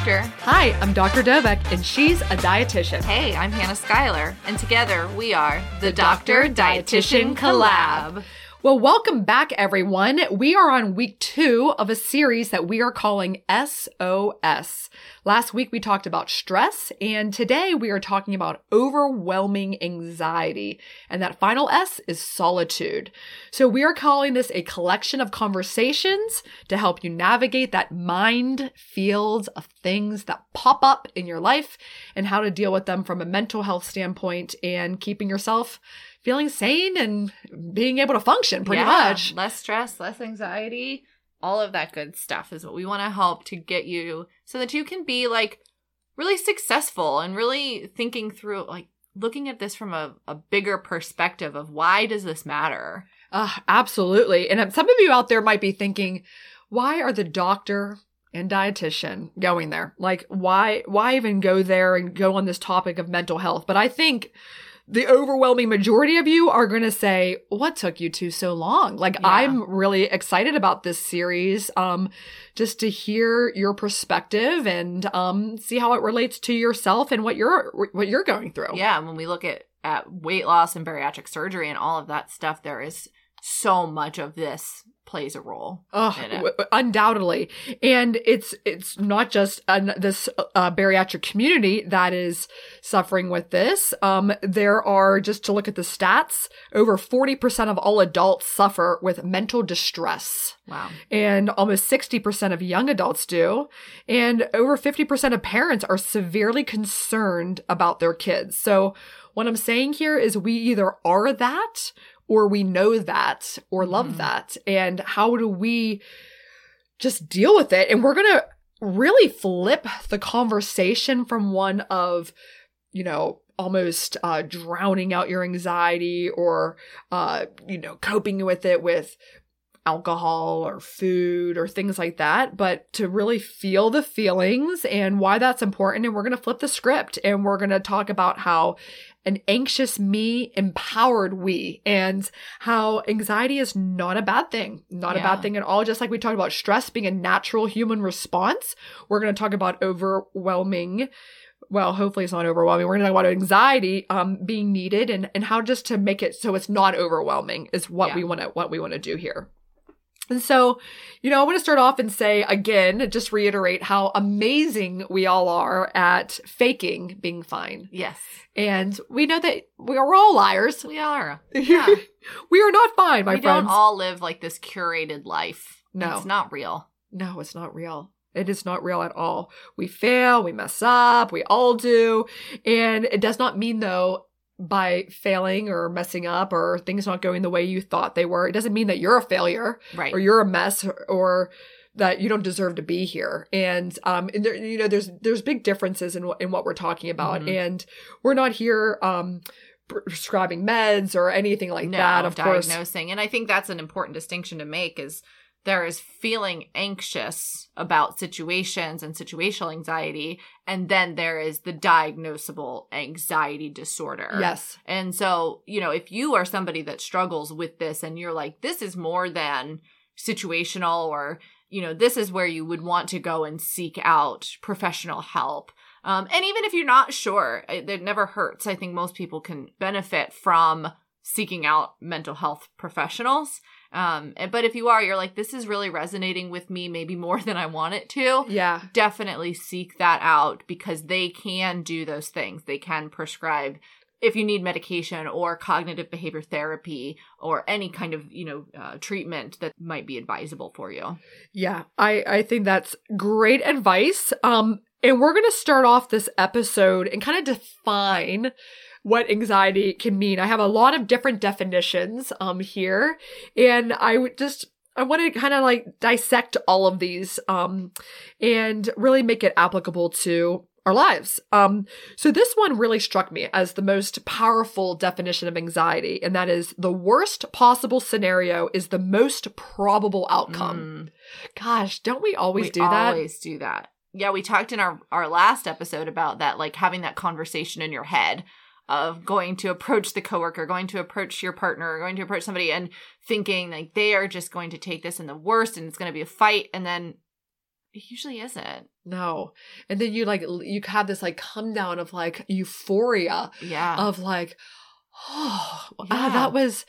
doctor. Hi, I'm Dr. Dovek, and she's a dietitian. Hey, I'm Hannah Schuyler, and together we are the Doctor Dietitian Collab. Well, welcome back, everyone. We are on week two of a series that we are calling SOS. Last week we talked about stress, and today we are talking about overwhelming anxiety. And that final S is solitude. So we are calling this a collection of conversations to help you navigate that mind fields of things that pop up in your life and how to deal with them from a mental health standpoint and keeping yourself feeling sane and being able to function pretty Yeah, much. Less stress, less anxiety, all of that good stuff is what we want to help to get you so that you can be like really successful and really thinking through like looking at this from a, a bigger perspective of why does this matter? Uh, absolutely. And some of you out there might be thinking, why are the doctor and dietitian going there? Like, why, why even go there and go on this topic of mental health? But I think the overwhelming majority of you are going to say, what took you two so long? Like, Yeah. I'm really excited about this series. Um, just to hear your perspective and, um, see how it relates to yourself and what you're, what you're going through. Yeah, and when we look at at weight loss and bariatric surgery and all of that stuff, there is so much of this plays a role. Oh, w- undoubtedly, and it's it's not just an, this uh, bariatric community that is suffering with this. Um, there are just to look at the stats, over forty percent of all adults suffer with mental distress, Wow. and almost sixty percent of young adults do, and over fifty percent of parents are severely concerned about their kids. So, what I'm saying here is, we either are that or we know that or love Mhm. that. And how do we just deal with it? And we're going to really flip the conversation from one of, you know, almost uh, drowning out your anxiety or, uh, you know, coping with it with alcohol or food or things like that, but to really feel the feelings and why that's important. And we're going to flip the script and we're going to talk about how an anxious me empowered we and how anxiety is not a bad thing, not a bad thing at all. Just like we talked about stress being a natural human response, we're going to talk about overwhelming well, hopefully it's not overwhelming. We're going to talk about anxiety um, being needed and, and how just to make it so it's not overwhelming is what Yeah. we want to what we want to do here. And so, you know, I want to start off and say again, just reiterate how amazing we all are at faking being fine. Yes. And we know that we are all liars. We are. Yeah. we are not fine, my we friends. We don't all live like this curated life. No. It's not real. No, it's not real. It is not real at all. We fail, we mess up, we all do. And it does not mean though, by failing or messing up or things not going the way you thought they were, it doesn't mean that you're a failure Right. or you're a mess or, that you don't deserve to be here. And, um, and there, you know, there's, there's big differences in what, in what we're talking about. Mhm. And we're not here, um, prescribing meds or anything like no, that, of course. diagnosing. And I think that's an important distinction to make is there is feeling anxious about situations and situational anxiety, and then there is the diagnosable anxiety disorder. Yes. And so, you know, if you are somebody that struggles with this and you're like, this is more than situational or, you know, this is where you would want to go and seek out professional help. Um, and even if you're not sure, it, it never hurts. I think most people can benefit from seeking out mental health professionals. Um, but if you are, you're like, this is really resonating with me, maybe more than I want it to Yeah. definitely seek that out because they can do those things. They can prescribe if you need medication or cognitive behavior therapy or any kind of, you know, uh, treatment that might be advisable for you. Yeah, I I think that's great advice. Um and we're going to start off this episode and kind of define what anxiety can mean. I have a lot of different definitions um here and I would just I want to kind of like dissect all of these um and really make it applicable to our lives. Um so this one really struck me as the most powerful definition of anxiety and that is the worst possible scenario is the most probable outcome. Mm. Gosh, don't we always we do that? always do that. Yeah, we talked in our our last episode about that, like having that conversation in your head of going to approach the coworker, going to approach your partner, going to approach somebody, and thinking like they are just going to take this in the worst, and it's going to be a fight, and then It usually isn't. No. And then you like you have this like come down of like euphoria Yeah. of like, oh, Yeah. ah, that was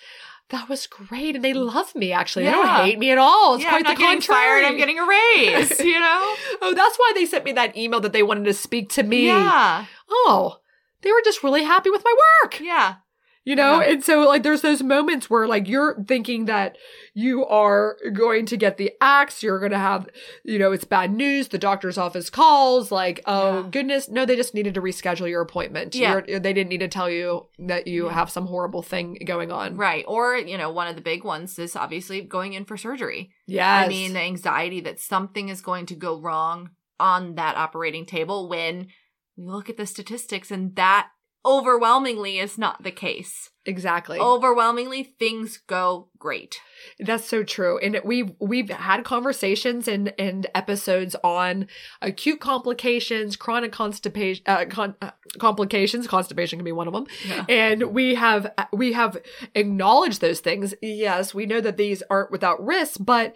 that was great, and they love me. Actually, they don't hate me at all. It's yeah, quite I'm the getting contrary. fired. I'm getting a raise. you know. oh, that's why they sent me that email that they wanted to speak to me. Yeah. Oh, they were just really happy with my work. Yeah. You know, Yeah. and so like there's those moments where like you're thinking that you are going to get the axe, you're going to have, you know, it's bad news. The doctor's office calls, like, oh Yeah. goodness, no, they just needed to reschedule your appointment. Yeah. You're, they didn't need to tell you that you Yeah. have some horrible thing going on. Right. Or, you know, one of the big ones is obviously going in for surgery. Yes. I mean, the anxiety that something is going to go wrong on that operating table when we look at the statistics and that overwhelmingly is not the case. exactly. Overwhelmingly, things go great. That's so true. And we've we've had conversations and and episodes on acute complications, chronic constipation, uh, con- uh, complications. Constipation can be one of them. Yeah. And we have we have acknowledged those things. Yes, we know that these aren't without risk, but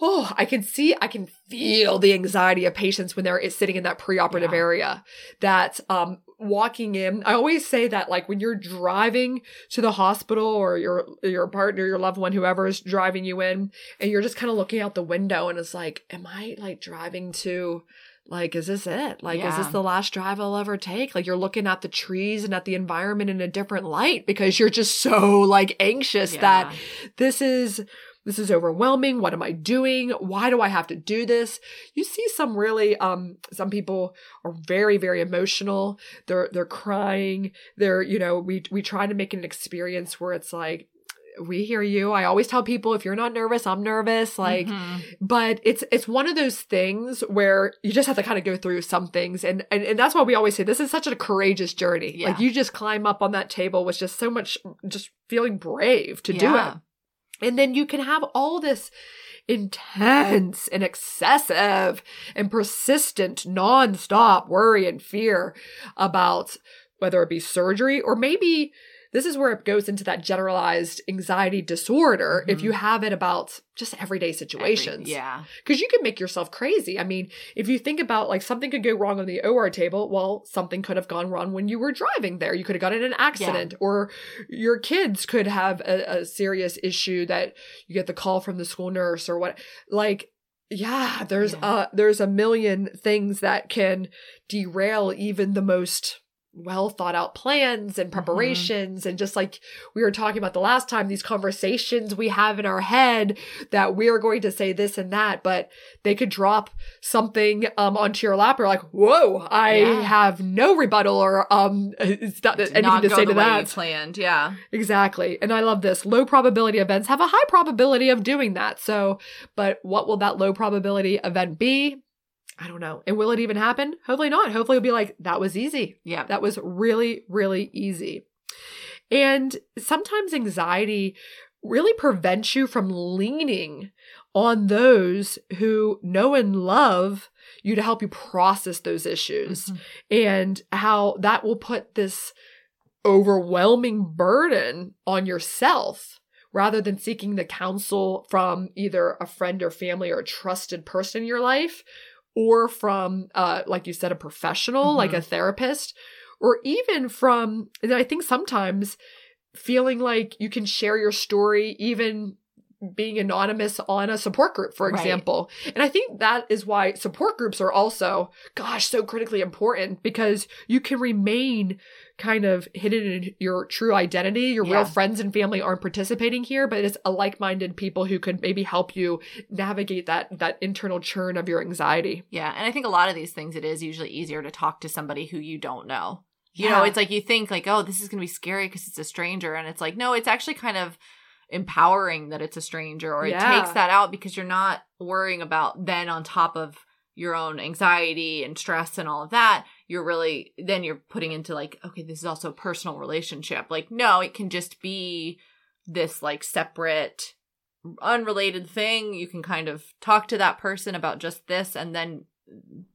oh, I can see, I can feel the anxiety of patients when they're sitting in that preoperative Yeah. area. That um walking in, I always say that like when you're driving to the hospital or your your partner, your loved one, whoever is driving you in, and you're just kind of looking out the window and it's like, am I like driving to like is this it like is this the last drive i'll ever take like you're looking at the trees and at the environment in a different light because you're just so like anxious that this is this is overwhelming. What am i doing? Why do i have to do this? You see some really um some people are very very emotional. They're they're crying. They're you know we we try to make an experience where it's like we hear you. I always tell people if you're not nervous i'm nervous. Like Mhm. but it's it's one of those things where you just have to kind of go through some things. And, and and that's why we always say this is such a courageous journey. Yeah. like you just climb up on that table with just so much just feeling brave to do it and then you can have all this intense and excessive and persistent non-stop worry and fear about whether it be surgery or maybe this is where it goes into that generalized anxiety disorder if Mhm. you have it about just everyday Every- situations yeah. because you can make yourself crazy. I mean, if you think about like something could go wrong on the OR table, well, something could have gone wrong when you were driving there. You could have gotten in an accident, or your kids could have a, a serious issue that you get the call from the school nurse or what. Like, yeah, there's Yeah. uh there's a million things that can derail even the most well thought out plans Mm-hmm. and preparations and just like we were talking about the last time these conversations we have in our head that we are going to say this and that but they could drop something um onto your lap or like whoa i Yeah. have no rebuttal or um it's not anything not to say the to that planned. Yeah. exactly and i love this low probability events have a high probability of doing that so but what will that low probability event be i don't know and will it even happen hopefully not hopefully it'll be like that was easy Yeah. that was really, really easy. And sometimes anxiety really prevents you from leaning on those who know and love you to help you process those issues Mhm. and how that will put this overwhelming burden on yourself rather than seeking the counsel from either a friend or family or a trusted person in your life or from uh like you said a professional like a therapist or even from i think sometimes feeling like you can share your story even being anonymous on a support group for Right. example and i think that is why support groups are also gosh so critically important because you can remain kind of hidden in your true identity your Yeah. real friends and family aren't participating here but it's a like-minded people who could maybe help you navigate that that internal churn of your anxiety Yeah, and I think a lot of these things it is usually easier to talk to somebody who you don't know. You know, it's like you think like, oh, this is going to be scary because it's a stranger and it's like, no, it's actually kind of empowering that it's a stranger or it takes that out because you're not worrying about then on top of your own anxiety and stress and all of that, you're really then you're putting into like, okay, this is also a personal relationship. Like, no, it can just be this like separate unrelated thing. You can kind of talk to that person about just this and then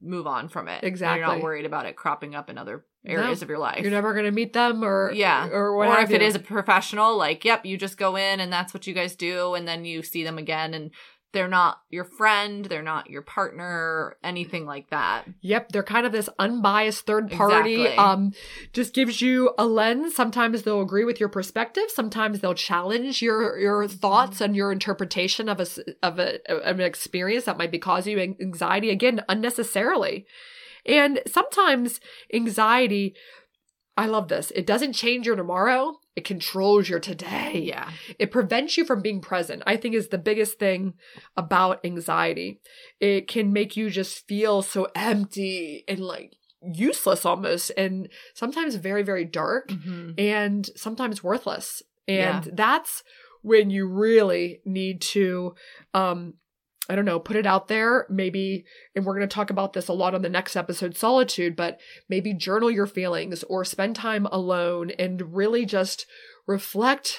move on from it. And You're Exactly. not worried about it cropping up in other areas No. of your life. you're never going to meet them or yeah. or what or if it is a professional, like, yep, you just go in and that's what you guys do. And then you see them again and they're not your friend, they're not your partner, anything like that. Yep, they're kind of this unbiased third party. Exactly. Um, just gives you a lens. Sometimes they'll agree with your perspective. Sometimes they'll challenge your your thoughts and your interpretation of a of a of an experience that might be causing you anxiety again unnecessarily. And sometimes anxiety. I love this. It doesn't change your tomorrow. It controls your today Yeah. it prevents you from being present i think is the biggest thing about anxiety it can make you just feel so empty and like useless almost and sometimes very very dark hmm and sometimes worthless and Yeah. that's when you really need to um I don't know, put it out there, maybe, and we're going to talk about this a lot on the next episode, solitude, but maybe journal your feelings or spend time alone and really just reflect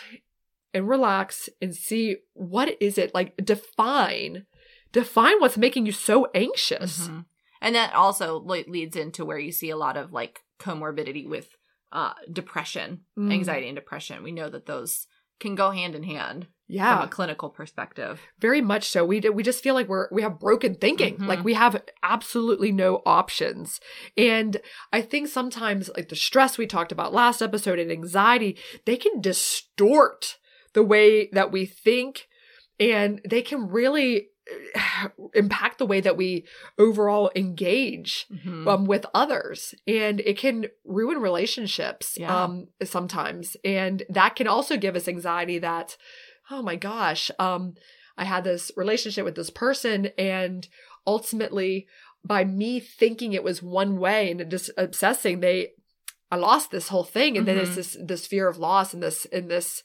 and relax and see what is it like, define, define what's making you so anxious. Mhm. And that also leads into where you see a lot of like comorbidity with uh depression, Mm. anxiety and depression. We know that those can go hand in hand Yeah. from a clinical perspective. Very much so. We we just feel like we're we have broken thinking. Mhm. Like we have absolutely no options. And I think sometimes like the stress we talked about last episode and anxiety, they can distort the way that we think and they can really uh, impact the way that we overall engage Mhm. um, with others and it can ruin relationships Yeah. um, sometimes and that can also give us anxiety that oh my gosh um, i had this relationship with this person and ultimately by me thinking it was one way and just obsessing they i lost this whole thing and then it's Mhm. this this fear of loss and this and this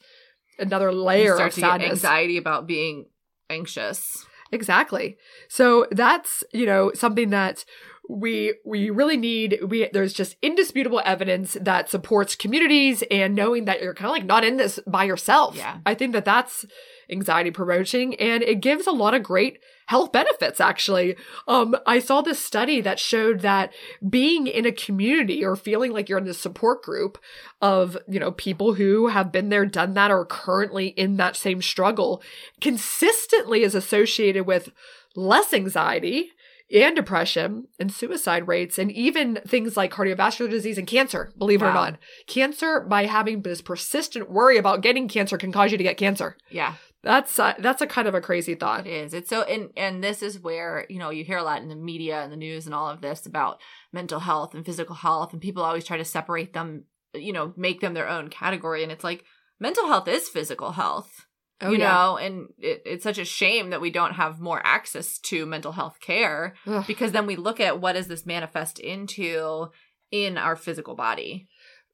another layer of sadness anxiety about being anxious. Exactly. So that's, you know, something that we we really need we there's just indisputable evidence that supports communities and knowing that you're kind of like not in this by yourself. Yeah. I think that that's anxiety promoting and it gives a lot of great health benefits actually. Um I saw this study that showed that being in a community or feeling like you're in this support group of, you know, people who have been there, done that, or currently in that same struggle consistently is associated with less anxiety and depression and suicide rates and even things like cardiovascular disease and cancer, believe it or not. Cancer, by having this persistent worry about getting cancer, can cause you to get cancer. Yeah. That's uh, that's a kind of a crazy thought. It is. It's so and and this is where, you know, you hear a lot in the media and the news and all of this about mental health and physical health and people always try to separate them, you know, make them their own category and it's like mental health is physical health. Oh, you yeah. know, and it, it's such a shame that we don't have more access to mental health care Ugh. because then we look at what does this manifest into in our physical body.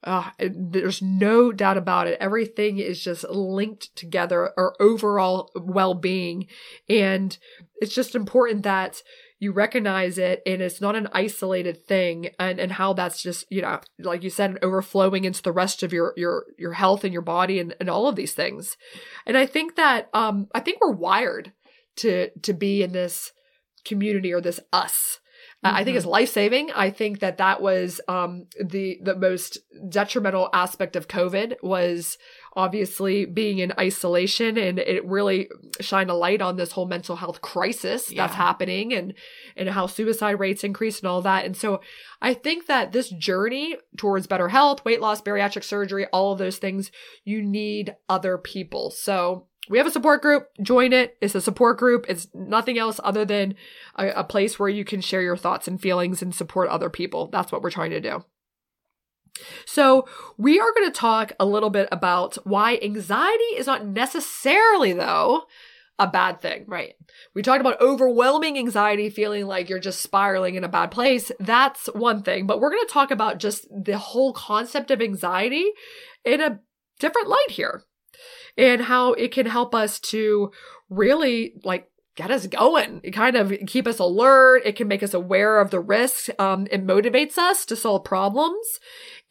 Uh, there's no doubt about it. Everything is just linked together, our overall well being. And it's just important that you recognize it and it's not an isolated thing and, and how that's just, you know, like you said, overflowing into the rest of your your your health and your body and, and all of these things. And I think that um I think we're wired to to be in this community or this us. Uh, I think it's life saving. I think that that was um, the the most detrimental aspect of COVID was obviously being in isolation, and it really shined a light on this whole mental health crisis Yeah. that's happening, and and how suicide rates increase and all that. And so, I think that this journey towards better health, weight loss, bariatric surgery, all of those things, you need other people. So we have a support group. Join it. It's a support group. It's nothing else other than a, a place where you can share your thoughts and feelings and support other people. That's what we're trying to do. So, we are going to talk a little bit about why anxiety is not necessarily, though, a bad thing. Right. We talked about overwhelming anxiety, feeling like you're just spiraling in a bad place. That's one thing. But we're going to talk about just the whole concept of anxiety in a different light here and how it can help us to really like get us going. It kind of keep us alert. It can make us aware of the risks um, it motivates us to solve problems.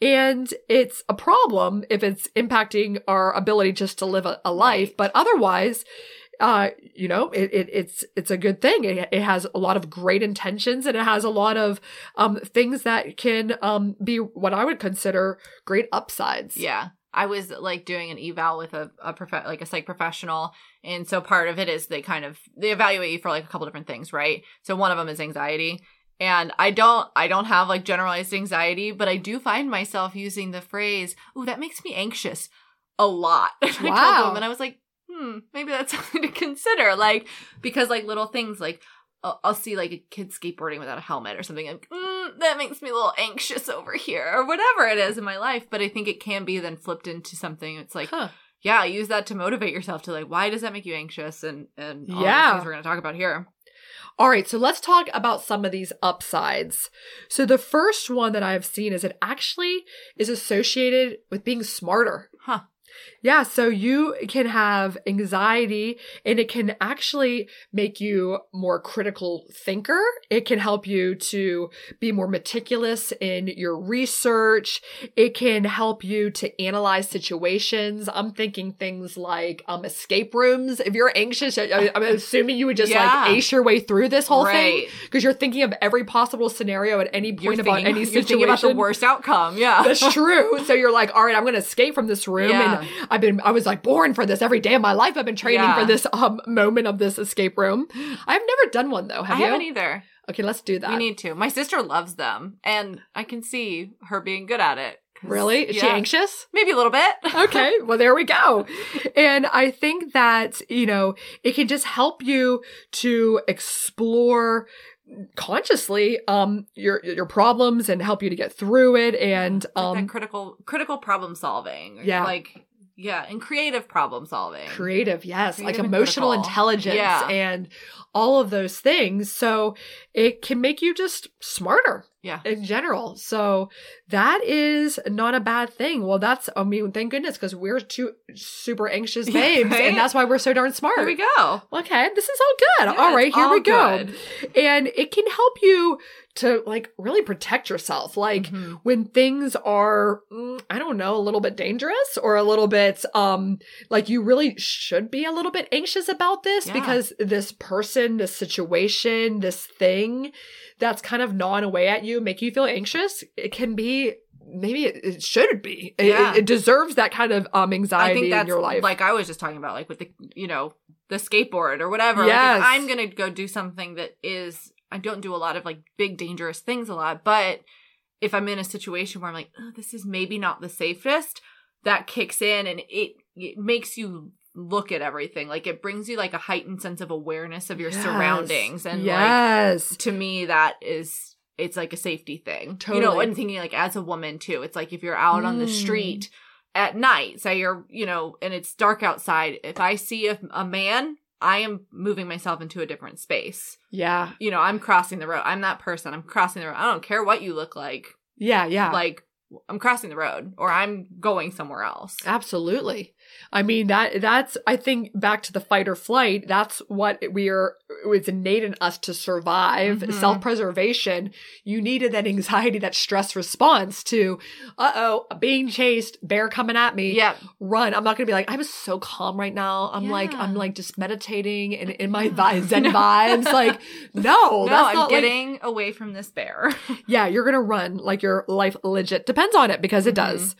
And it's a problem if it's impacting our ability just to live a, a life. But otherwise uh you know it, it it's it's a good thing. It, it has a lot of great intentions and it has a lot of um things that can um be what i would consider great upsides. Yeah. I was like doing an eval with a, a prof- like a psych professional. And so part of it is they kind of, they evaluate you for like a couple different things, right? So one of them is anxiety. And I don't, I don't have like generalized anxiety, but I do find myself using the phrase, "Ooh, that makes me anxious," a lot. And I told Wow. them, and I was like, "Hmm, maybe that's something to consider." Like because like little things like I'll, I'll see like a kid skateboarding without a helmet or something. Like, mm, that makes me a little anxious over here, or whatever it is in my life. But I think it can be then flipped into something. It's like, Huh. yeah, use that to motivate yourself to like, why does that make you anxious? And and all Yeah. the things we're gonna talk about here. All right, so let's talk about some of these upsides. So the first one that I've seen is it actually is associated with being smarter. Huh. Yeah, so you can have anxiety and it can actually make you more critical thinker. It can help you to be more meticulous in your research. It can help you to analyze situations. I'm thinking things like um escape rooms. If you're anxious, I, I'm assuming you would just Yeah. like ace your way through this whole thing because you're thinking of every possible scenario at any You're point about thinking, any you're situation. thinking about the worst outcome. Yeah. That's true. So you're like, all right, I'm going to escape from this room. Yeah. And I've been, I was like born for this every day of my life. I've been training Yeah. for this um, moment of this escape room. I've never done one though. Have I you? haven't either. Okay, let's do that. We need to. My sister loves them, and I can see her being good at it. really? Is she anxious? Maybe a little bit. okay, well, there we go. And I think that, you know, it can just help you to explore consciously um your your problems and help you to get through it and like um critical critical problem solving. Yeah. Like yeah, and creative problem solving. creative yes like Creative and emotional critical. intelligence Yeah. and all of those things so it can make you just smarter Yeah. in general so that is not a bad thing well that's i mean thank goodness because we're two super anxious babes right? and that's why we're so darn smart There we go. Okay, this is all good. Yeah, all right, here we go. good. And it can help you to like really protect yourself. Like Mhm. when things are mm, I don't know, a little bit dangerous or a little bit um like you really should be a little bit anxious about this Yeah. because this person, this situation, this thing that's kind of gnawing away at you, make you feel anxious. It can be maybe it, it should be. It- Yeah. It, deserves that kind of um I anxiety think that's in your life. like I was just talking about, like with the you know the skateboard or whatever. Like, Yes. if I'm gonna go do something that is I don't do a lot of like big dangerous things a lot, but if I'm in a situation where I'm like, oh, this is maybe not the safest, that kicks in and it it makes you look at everything. Like it brings you like a heightened sense of awareness of your Yes. surroundings and like yes. to me that is it's like a safety thing Totally. you know and thinking like as a woman too it's like if you're out on the Mm. street at night say you're you know and it's dark outside if i see a, a man i am moving myself into a different space yeah. you know i'm crossing the road i'm that person i'm crossing the road i don't care what you look like Yeah, yeah. like i'm crossing the road or i'm going somewhere else Absolutely. I mean that that's I think back to the fight or flight, that's what we are it's innate in us to survive, Mhm. self-preservation. You needed that anxiety, that stress response to uh-oh, being chased, bear coming at me. yeah Run. I'm not gonna be like, I'm so calm right now. I'm like, I'm like just meditating and in my Yeah. vi- zen vibes. Like, no, no that's i'm not like getting away from this bear yeah, you're gonna run like your life legit depends on it because it Mhm. does.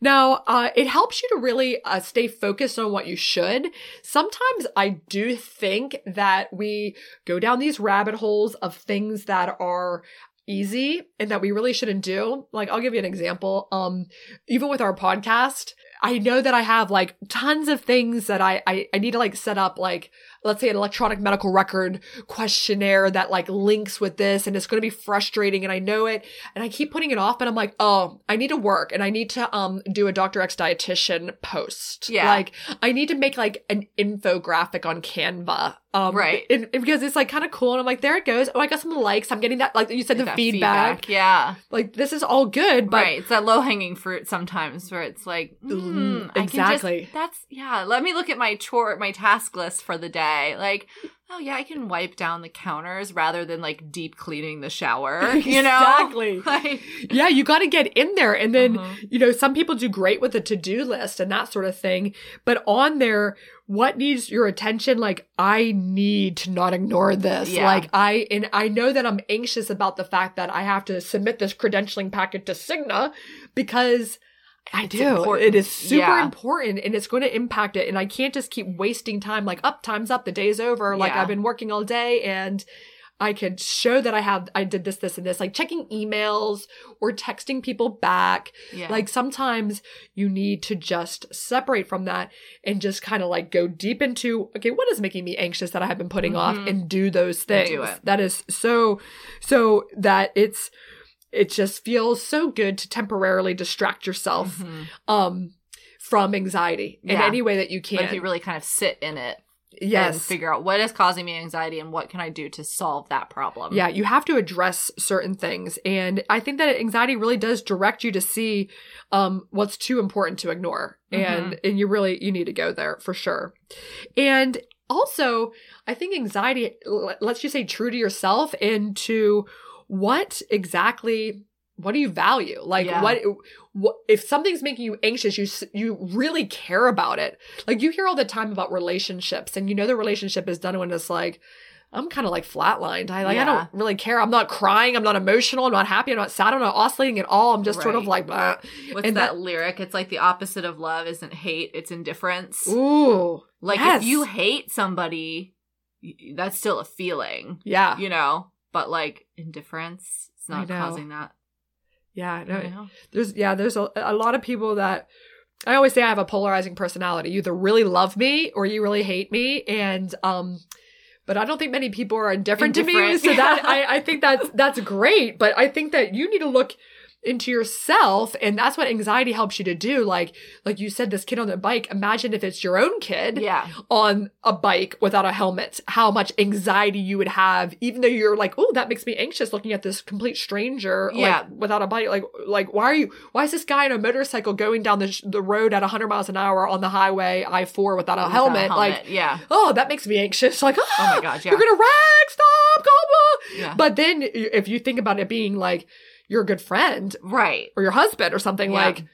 Now, uh, it helps you to really uh, stay focused on what you should. Sometimes I do think that we go down these rabbit holes of things that are easy and that we really shouldn't do. Like, I'll give you an example. Um, even with our podcast, I know that I have like tons of things that I, I, I need to like set up like, let's say an electronic medical record questionnaire that like links with this and it's going to be frustrating and I know it and I keep putting it off, but I'm like, oh, I need to work and I need to um do a Dr. X dietitian post. Yeah. Like I need to make like an infographic on Canva. Um Right. and- and because it's like kind of cool and I'm like, there it goes. Oh, I got some likes. I'm getting that like you said the That feedback. yeah Like this is all good, but right, it's that low hanging fruit sometimes where it's like, mm, Mm, I can exactly. just, that's yeah. Let me look at my chore, my task list for the day. Like, oh yeah, I can wipe down the counters rather than like deep cleaning the shower. You know, Exactly. Like, yeah, you got to get in there. And then, Uh-huh. you know, some people do great with a to do list and that sort of thing. But on there, what needs your attention? Like, I need to not ignore this. Yeah. Like, I, and I know that I'm anxious about the fact that I have to submit this credentialing packet to Cigna because I It's do. important. It is super Yeah. important and it's going to impact it. And I can't just keep wasting time like, up, time's up, the day's over. Like Yeah. I've been working all day and I could show that I have, I did this, this, and this, like checking emails or texting people back. Yeah. Like sometimes you need to just separate from that and just kind of like go deep into, okay, what is making me anxious that I have been putting off Mhm. and do those things. do. That is so, so that it's, it just feels so good to temporarily distract yourself Mhm. um from anxiety in Yeah. any way that you can. But if you really kind of sit in it and yes. figure out what is causing me anxiety and what can I do to solve that problem. Yeah, you have to address certain things. And I think that anxiety really does direct you to see um what's too important to ignore. And and you really you need to go there for sure. And also, I think anxiety l- lets you say true to yourself and to what exactly what do you value? Like Yeah. what what if something's making you anxious, you you really care about it. Like you hear all the time about relationships and you know the relationship is done when it's like I'm kind of like flatlined. I like I don't really care. I'm not crying. I'm not emotional. I'm not happy. I'm not sad. I'm not oscillating at all. I'm just sort of like, blah. What's that, that- lyric? It's like the opposite of love isn't hate, it's indifference. ooh, like yes. if you hate somebody, that's still a feeling, yeah, you know? But like indifference, it's not causing that. yeah. No, there's yeah, there's a, a lot of people that I always say I have a polarizing personality. You either really love me or you really hate me, and um. But I don't think many people are indifferent, to me. Indifferent, So that. I, I think that's that's great. But I think that you need to look into yourself and that's what anxiety helps you to do like like you said this kid on the bike imagine if it's your own kid Yeah. on a bike without a helmet, how much anxiety you would have, even though you're like, oh, that makes me anxious looking at this complete stranger, Yeah. like without a bike. Like, like why are you? Why is this guy on a motorcycle going down the sh- the road at 100 miles an hour on the highway I four without a Without helmet? Like, yeah. oh, that makes me anxious. Like, Oh my ah, gosh, yeah. you're gonna rag stop. Yeah. But then if you think about it being like you're good friend right. or your husband or something Yeah. like.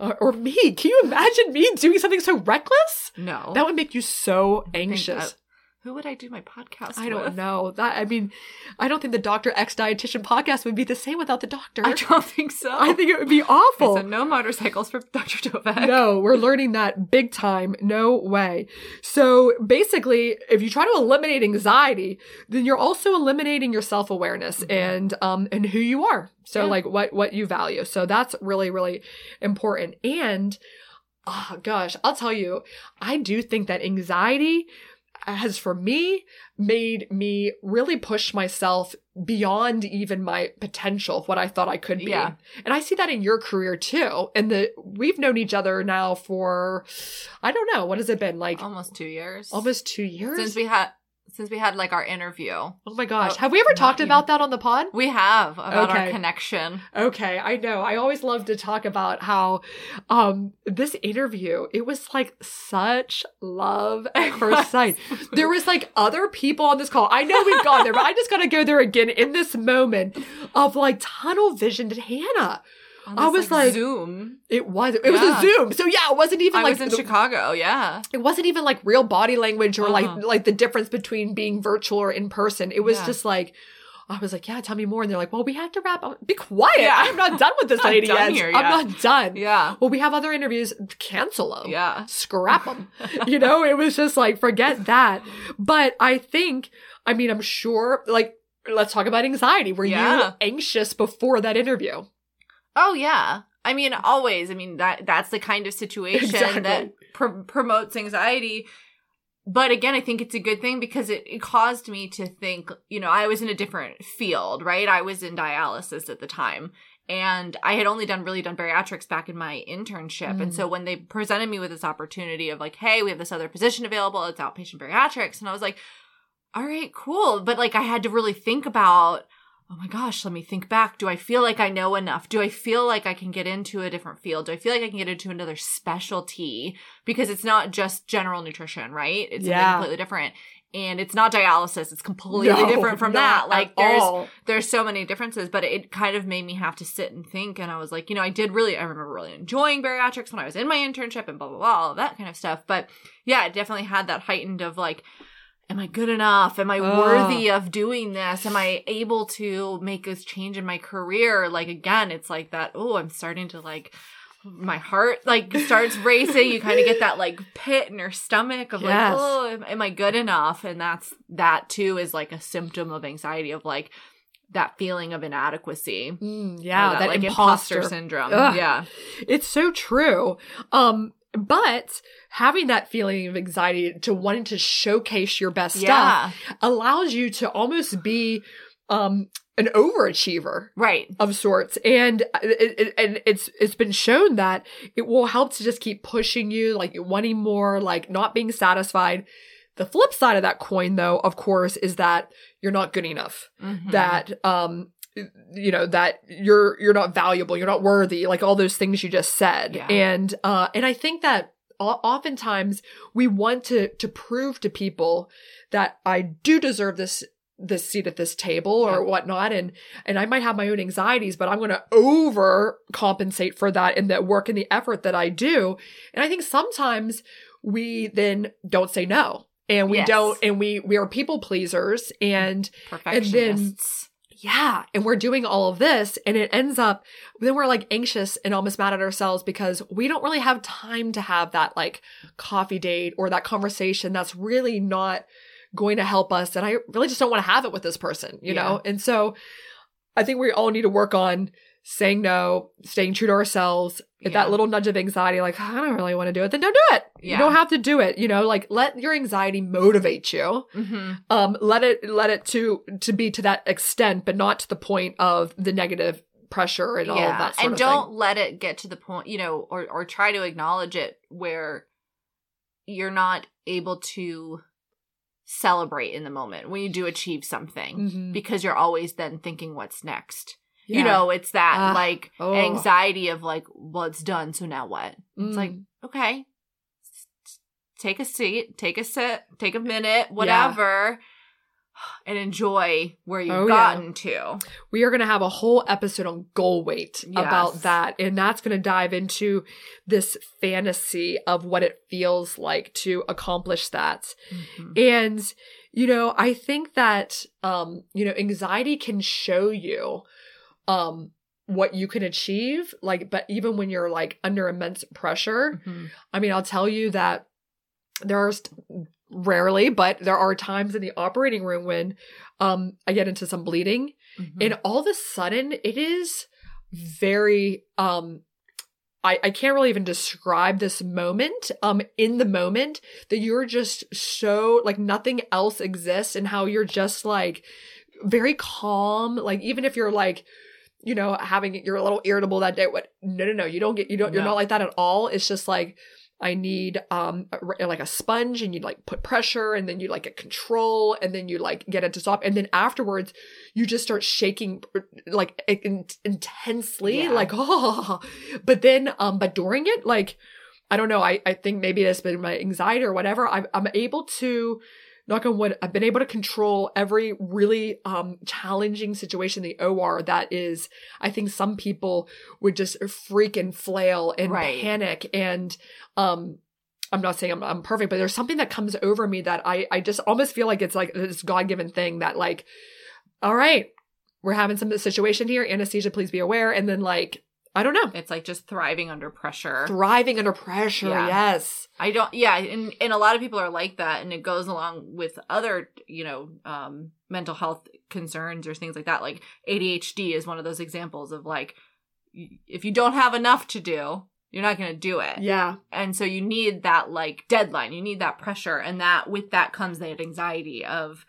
uh, Or me, can you imagine me doing something so reckless? No. That would make you so anxious. Who would I do my podcast I don't with? know. That I mean, I don't think the Doctor X Dietitian podcast would be the same without the doctor. I don't think so. I think it would be Okay, awful. so no motorcycles for Dr. Dovek. no, we're learning that big time. No way. So basically, if you try to eliminate anxiety, then you're also eliminating your self awareness and um and who you are. So Mm-hmm. Yeah. like what what you value. So that's really really important. And oh gosh, I'll tell you, I do think that anxiety has for me made me really push myself beyond even my potential of what I thought I could be. Yeah. And I see that in your career too. And the we've known each other now for I don't know, what has it been? Like Almost two years. almost 2 years? since we had since we had like our interview. oh my gosh. Oh, have we ever talked even- about that on the pod? We have about our connection. Okay, I know. I always love to talk about how um this interview, it was like such love at first sight. There was like other people on this call. I know we've gone there, but I just got to go there again in this moment of like tunnel vision to Hannah. I was like- Zoom. It was it was Yeah. a Zoom. So yeah, it wasn't even I like was in the- Chicago. Yeah. it wasn't even like real body language or Uh-huh. like like the difference between being virtual or in person. It was Yeah. just like I was like, yeah, tell me more. And they're like, well, we have to wrap up. Be quiet. Yeah. I'm not done with this lady yet. here I'm not done. Yeah. Well, we have other interviews. Cancel them. Yeah. Scrap them. you know, it was just like, forget that. But I think, I mean, I'm sure, like, let's talk about anxiety. Were you anxious before that interview? Oh yeah. I mean, always. I mean that that's the kind of situation Exactly. that pr- promotes anxiety. But again, I think it's a good thing because it, it caused me to think, you know, I was in a different field, right? I was in dialysis at the time. And I had only done really done bariatrics back in my internship. And Mm. so when they presented me with this opportunity of like, hey, we have this other position available, it's outpatient bariatrics. And I was like, all right, cool. But like I had to really think about, oh my gosh, let me think back. Do I feel like I know enough? Do I feel like I can get into a different field? Do I feel like I can get into another specialty? Because it's not just general nutrition, right? It's Yeah. something completely different. And it's not dialysis. It's completely No, different from that. Like there's all. there's so many differences, but it kind of made me have to sit and think. And I was like, you know, I did really, I remember really enjoying bariatrics when I was in my internship and blah, blah, blah, all that kind of stuff. But yeah, it definitely had that heightened of like, am I good enough? Am I worthy of doing this? Am I able to make this change in my career? Like, again, it's like that, oh, I'm starting to like, my heart like starts racing. You kind of get that like pit in your stomach of like, oh, am, am I good enough? And that's that too is like a symptom of anxiety of like that feeling of inadequacy. Mm, yeah, that, like imposter. syndrome. Ugh. Yeah. It's so true. Um, but having that feeling of anxiety to wanting to showcase your best stuff allows you to almost be um an overachiever Right. of sorts and it, it, and it's it's been shown that it will help to just keep pushing you like wanting more like not being satisfied the flip side of that coin though of course is that you're not good enough Mhm. that um you know that you're you're not valuable you're not worthy like all those things you just said Yeah. and uh and i think that oftentimes we want to to prove to people that i do deserve this this seat at this table or Yeah. whatnot and and i might have my own anxieties but i'm going to over compensate for that in the work and the effort that i do and i think sometimes we then don't say no and we Yes. don't and we we are people pleasers and Perfectionists. Yeah. And we're doing all of this and it ends up, then we're like anxious and almost mad at ourselves because we don't really have time to have that like coffee date or that conversation that's really not going to help us. And I really just don't want to have it with this person, you know? And so I think we all need to work on saying no, staying true to ourselves. If Yeah. that little nudge of anxiety, like, I don't really want to do it, then don't do it. You don't have to do it. You know, like let your anxiety motivate you hmm um let it let it to to be to that extent but not to the point of the negative pressure and all of that and don't thing. let it get to the point you know or or try to acknowledge it where you're not able to celebrate in the moment when you do achieve something Mhm. because you're always then thinking what's next you know it's that Ah, like oh. anxiety of like well it's done so now what it's like Mm. okay take a seat take a sit, take a minute whatever and enjoy where you've Oh, yeah. gotten to we are going to have a whole episode on goal weight about that and that's going to dive into this fantasy of what it feels like to accomplish that Mhm. And, you know, I think that, um, you know, anxiety can show you, um, what you can achieve. Like, but even when you're like under immense pressure, Mhm. I mean, I'll tell you that there are st- rarely, but there are times in the operating room when, um, I get into some bleeding. Mhm. and all of a sudden it is very um I, I can't really even describe this moment um in the moment that you're just so like nothing else exists and how you're just like very calm. Like even if you're like you know having you're a little irritable that day what no no no you don't get you don't you're not like that at all. It's just like I need um a- like a sponge and you like put pressure and then you like get control and then you like get it to stop and then afterwards you just start shaking like in- intensely Yeah. like oh but then um but during it like I don't know I I think maybe it's been my anxiety or whatever I I'm able to knock on wood I've been able to control every really um challenging situation in the OR that is I think some people would just freak and flail and Right. panic and um I'm not saying I'm, I'm perfect, but there's something that comes over me that I, I just almost feel like it's like this God given thing that like, all right, we're having some situation here. Anesthesia, please be aware. And then like, I don't know, It's like just thriving under pressure. thriving under pressure. Yeah. Yes. I don't yeah, and and a lot of people are like that and it goes along with other, you know, um mental health concerns or things like that. Like ADHD is one of those examples of like if you don't have enough to do, you're not going to do it. Yeah. And so you need that like deadline. You need that pressure and that with that comes that anxiety of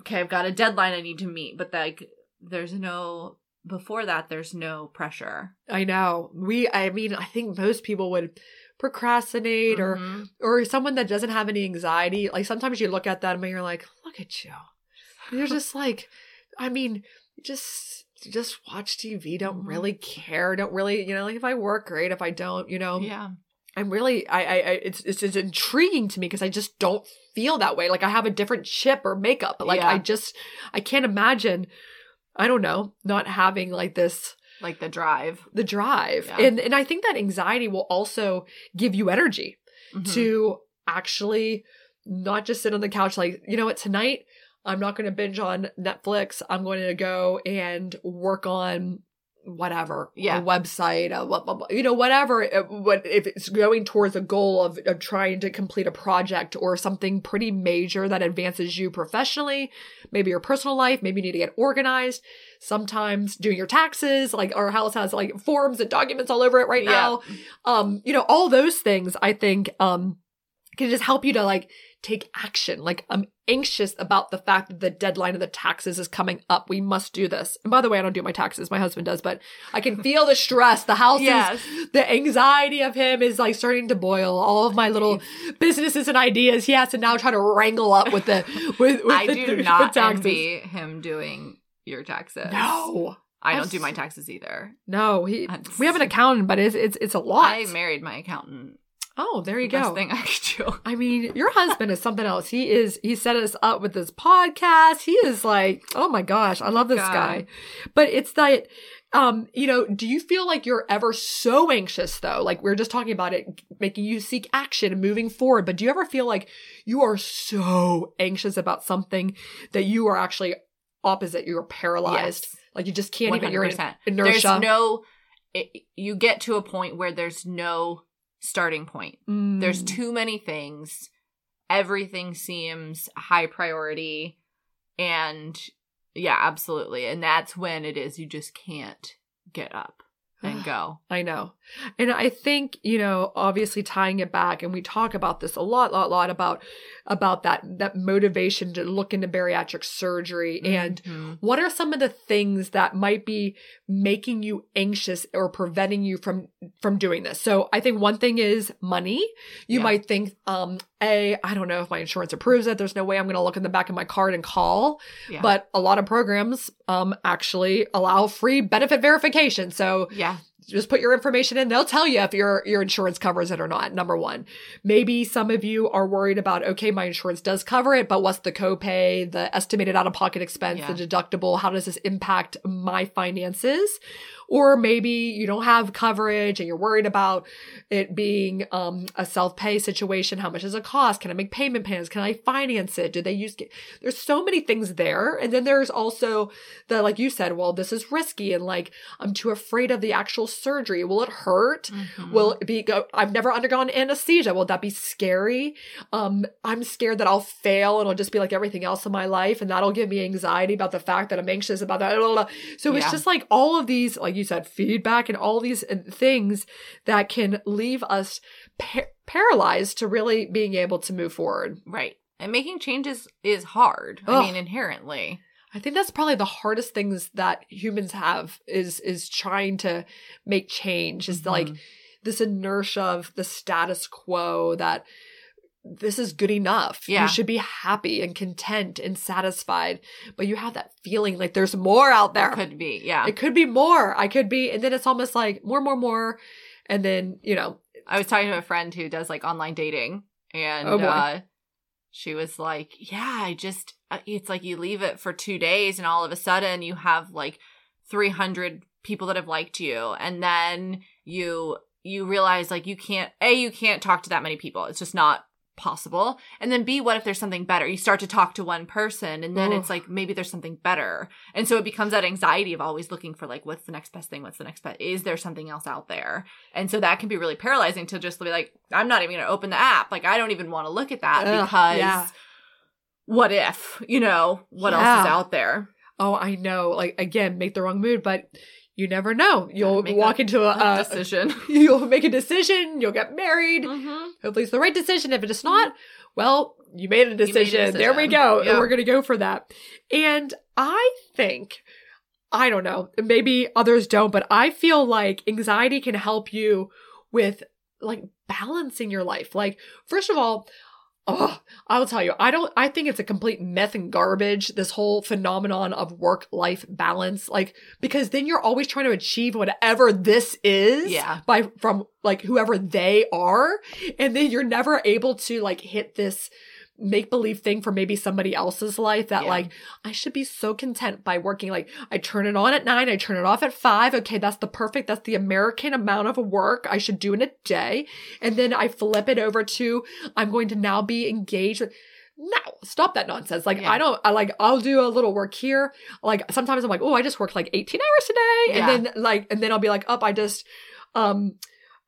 okay, I've got a deadline I need to meet, but like there's no before that there's no pressure. I know. We, I mean, I think most people would procrastinate or, Mhm. or someone that doesn't have any anxiety. Like sometimes you look at them and you're like, look at you. You're just like, I mean, just, just watch TV. Don't Mhm. really care. Don't really, you know, like if I work, great. If I don't, you know, yeah. I'm really, I, I, I it's, it's, it's intriguing to me because I just don't feel that way. Like I have a different chip or makeup, like Yeah. I just, I can't imagine, I don't know, not having like this, Like the drive. the drive. Yeah. And, and I think that anxiety will also give you energy Mhm. to actually not just sit on the couch like, you know what, tonight I'm not going to binge on Netflix. I'm going to go and work on whatever Yeah. a website a, what, what- you know whatever uh, what if it's going towards a goal of, of trying to complete a project or something pretty major that advances you professionally maybe your personal life maybe you need to get organized sometimes doing your taxes like our house has like forms and documents all over it right Yeah. now um you know all those things i think um can just help you to like take action like i'm anxious about the fact that the deadline of the taxes is coming up we must do this and by the way i don't do my taxes my husband does but i can feel the stress the house Yes. is the anxiety of him is like starting to boil all of my little businesses and ideas he has to now try to wrangle up with the with, with I the, do not envy him doing your taxes. no I don't do my taxes either. no he we have an accountant but it's it's it's a lot I married my accountant. Oh there you Best go thing I could do. I mean, your husband is something else. He is, he set us up with this podcast. He is like, oh my gosh, I love this God. guy. But it's that, um, you know, do you feel like you're ever so anxious though? Like we are just talking about it making you seek action and moving forward. But do you ever feel like you are so anxious about something that you are actually opposite? You're paralyzed. Yes. Like you just can't even, you're in 100%. inertia. There's no, it, you get to a point where there's no starting point. Mm. There's too many things. Everything seems high priority. And yeah, absolutely. And that's when it is you just can't get up and go. I know. And I think, you know, obviously tying it back and we talk about this a lot, lot, lot about about that that motivation to look into bariatric surgery and Mhm. what are some of the things that might be making you anxious or preventing you from from doing this? So I think one thing is money. You Yeah. might think, um, a, I don't know if my insurance approves it. There's no way I'm gonna look in the back of my card and call. yeah. But a lot of programs um actually allow free benefit verification. So yeah. just put your information in. They'll tell you if your your insurance covers it or not. Number one, maybe some of you are worried about okay, my insurance does cover it, but what's the copay, the estimated out of pocket expense, Yeah. the deductible? How does this impact my finances? Or maybe you don't have coverage and you're worried about it being um, a self pay situation. How much does it cost? Can I make payment plans? Can I finance it? Do they use? There's so many things there, and then there's also the like you said. Well, this is risky, and like I'm too afraid of the actual surgery. Will it hurt? Mhm. Will it be go I've never undergone anesthesia. Will that be scary? Um, I'm scared that I'll fail and it'll just be like everything else in my life, and that'll give me anxiety about the fact that I'm anxious about that. So it's Yeah. just like all of these, like you said, feedback and all these uh, things that can leave us par- paralyzed to really being able to move forward. Right. And making changes is hard. Ugh. I mean, inherently. I think that's probably the hardest things that humans have is is trying to make change. Is like Mhm. this inertia of the status quo that this is good enough. Yeah. You should be happy and content and satisfied. But you have that feeling like there's more out there. Could be. Yeah. It could be more. I could be. And then it's almost like more, more, more. And then, you know, I was talking to a friend who does like online dating, and Oh, uh, she was like, "Yeah, I just uh, it's like you leave it for two days, and all of a sudden you have like three hundred people that have liked you, and then you you realize like you can't a you can't talk to that many people. It's just not." Possible and then b what if there's something better you start to talk to one person and then Oof. it's like maybe there's something better and so it becomes that anxiety of always looking for like what's the next best thing what's the next best is there something else out there and so that can be really paralyzing to just be like, I'm not even going to open the app. Like, I don't even want to look at that Ugh, because yeah. what if, you know, what else is out there? oh, I know. Like, again, make the wrong mood, but you never know. You'll walk a- into a, A a decision. you'll make a decision. You'll get married. mm-hmm. Hopefully, it's the right decision. If it is not, well, you made a made a decision. There we go. Yeah. And we're going to go for that. And I think, I don't know, maybe others don't, but I feel like anxiety can help you with like balancing your life. Like, first of all, Oh, I'll tell you, I don't, I think it's a complete myth and garbage, this whole phenomenon of work life balance. Like, because then you're always trying to achieve whatever this is Yeah. by, from like whoever they are. And then you're never able to like hit this make believe thing for maybe somebody else's life that Yeah. like, I should be so content by working. Like, I turn it on at nine, I turn it off at five. Okay, that's the perfect, that's the American amount of work I should do in a day. And then I flip it over to, I'm going to now be engaged with. no, stop that nonsense. Like, Yeah. I don't, I like, I'll do a little work here. Like, sometimes I'm like, oh, I just worked like 18 hours today. Yeah. And then, like, and then I'll be like, up, I just, um,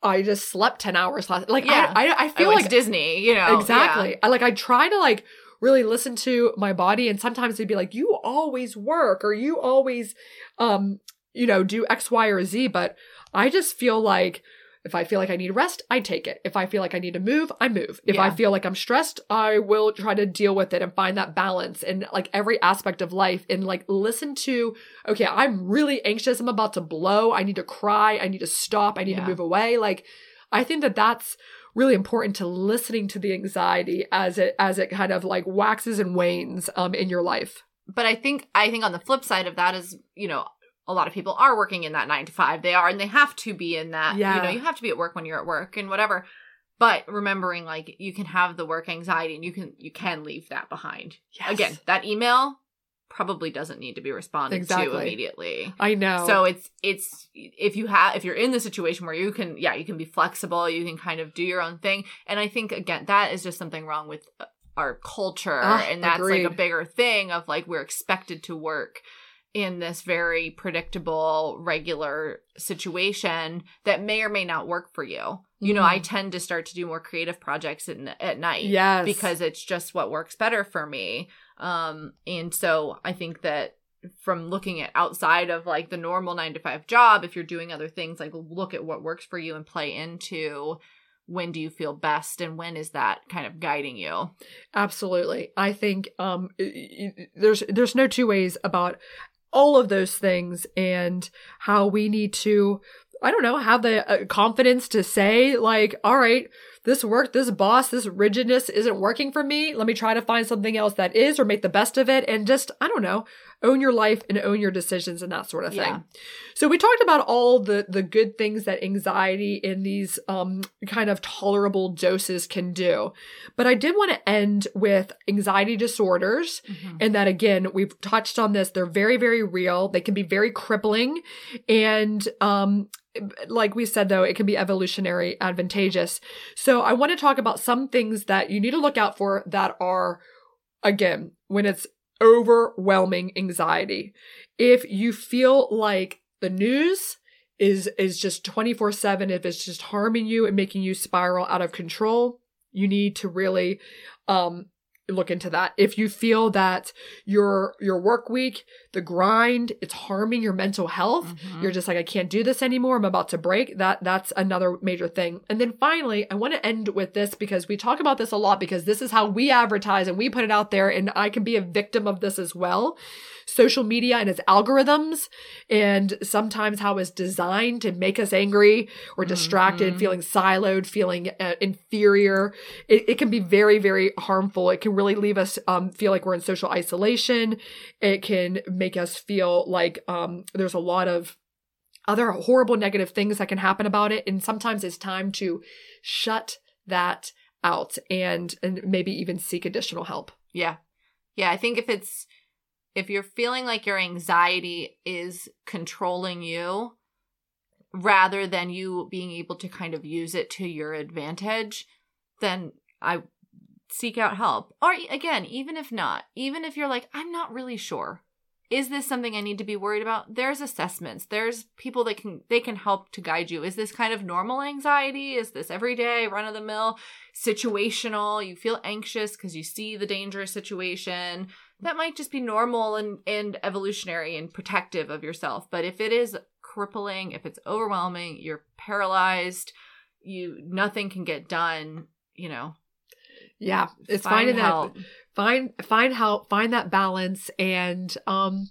I just slept 10 hours last, like, Yeah. I, I, I I feel went like, Disney, you know. exactly. I like, I try to like really listen to my body. And sometimes they'd be like, you always work or you always, um, you know, do X, Y, or Z. But I just feel like, if I feel like I need rest, I take it. If I feel like I need to move, I move. If I feel like I'm stressed, I will try to deal with it and find that balance in like every aspect of life and like listen to, okay, I'm really anxious. I'm about to blow. I need to cry. I need to stop. I need Yeah. to move away. Like, I think that that's really important to listening to the anxiety as it, as it kind of like waxes and wanes, um, in your life. but I think I think on the flip side of that is, you know, a lot of people are working in that nine to five. They are, and they have to be in that. Yeah. You know, you have to be at work when you're at work and whatever. But remembering, like, you can have the work anxiety, and you can you can leave that behind. Yes. Again, that email probably doesn't need to be responded to immediately. I know. So it's it's if you have if you're in the situation where you can yeah you can be flexible you can kind of do your own thing and I think again that is just something wrong with uh, our culture Ah, and that's like a bigger thing of like we're expected to work in this very predictable regular situation that may or may not work for you. You know. I tend to start to do more creative projects at, at night yes. because it's just what works better for me. Um, and so I think that from looking at outside of like the normal nine to five job, if you're doing other things, like look at what works for you and play into when do you feel best and when is that kind of guiding you. Absolutely. I think um there's there's no two ways about all of those things and how we need to I don't know, have the uh, confidence to say like, all right, this work, this boss, this rigidness isn't working for me. Let me try to find something else that is or make the best of it and just I don't know, own your life and own your decisions and that sort of thing. Yeah. So we talked about all the the good things that anxiety in these um kind of tolerable doses can do. But I did want to end with anxiety disorders and that again we've touched on this they're very very real. They can be very crippling and um like we said though it can be evolutionary advantageous. So I want to talk about some things that you need to look out for that are again when it's overwhelming anxiety. If you feel like the news is is just 24/7 if it's just harming you and making you spiral out of control you need to really um look into that. If you feel that your your work week the grind it's harming your mental health. Mhm. you're just like i can't do this anymore. I'm about to break. That that's another major thing. And then finally i want to end with this because we talk about this a lot because this is how we advertise and we put it out there and i can be a victim of this as well. Social media and its algorithms and sometimes how it's designed to make us angry or distracted Mhm. feeling siloed feeling uh, inferior. It, it can be very very harmful. It can really leave us um, feel like we're in social isolation. It can make us feel like um, there's a lot of other horrible negative things that can happen about it and sometimes it's time to shut that out and and maybe even seek additional help Yeah. Yeah, I think if it's if you're feeling like your anxiety is controlling you rather than you being able to kind of use it to your advantage, then I seek out help. Or again, even if not, even if you're like I'm not really sure. Is this something I need to be worried about? There's assessments. There's people that can they can help to guide you. Is this kind of normal anxiety? Is this everyday run of the mill? situational, you feel anxious because you see the dangerous situation. That might just be normal and, and evolutionary and protective of yourself. But if it is crippling, if it's overwhelming, you're paralyzed, you nothing can get done, you know. Yeah it's find finding that find find help find that balance and um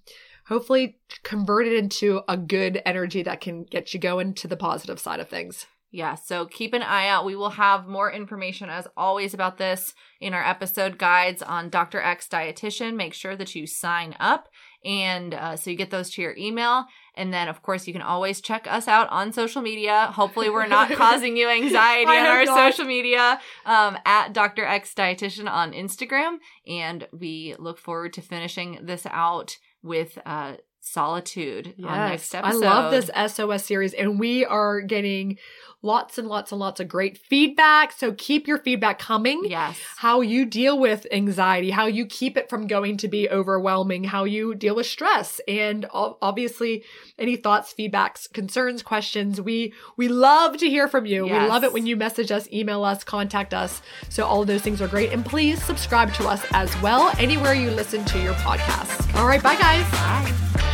hopefully convert it into a good energy that can get you going to the positive side of things Yeah, so keep an eye out. We will have more information as always about this in our episode guides on Dr. X Dietitian. Make sure that you sign up and uh, so you get those to your email. And then, of course, you can always check us out on social media. Hopefully, we're not causing you anxiety on our not. social media um, at Dr. X Dietitian on Instagram. And we look forward to finishing this out with uh, solitude on next episode. I love this SOS series, and we are getting lots and lots and lots of great feedback. So keep your feedback coming. Yes. How you deal with anxiety, how you keep it from going to be overwhelming, how you deal with stress, and obviously any thoughts, feedbacks, concerns, questions. We we love to hear from you. Yes. We love it when you message us, email us, contact us. So all of those things are great. And please subscribe to us as well anywhere you listen to your podcasts. All right, bye guys. Bye.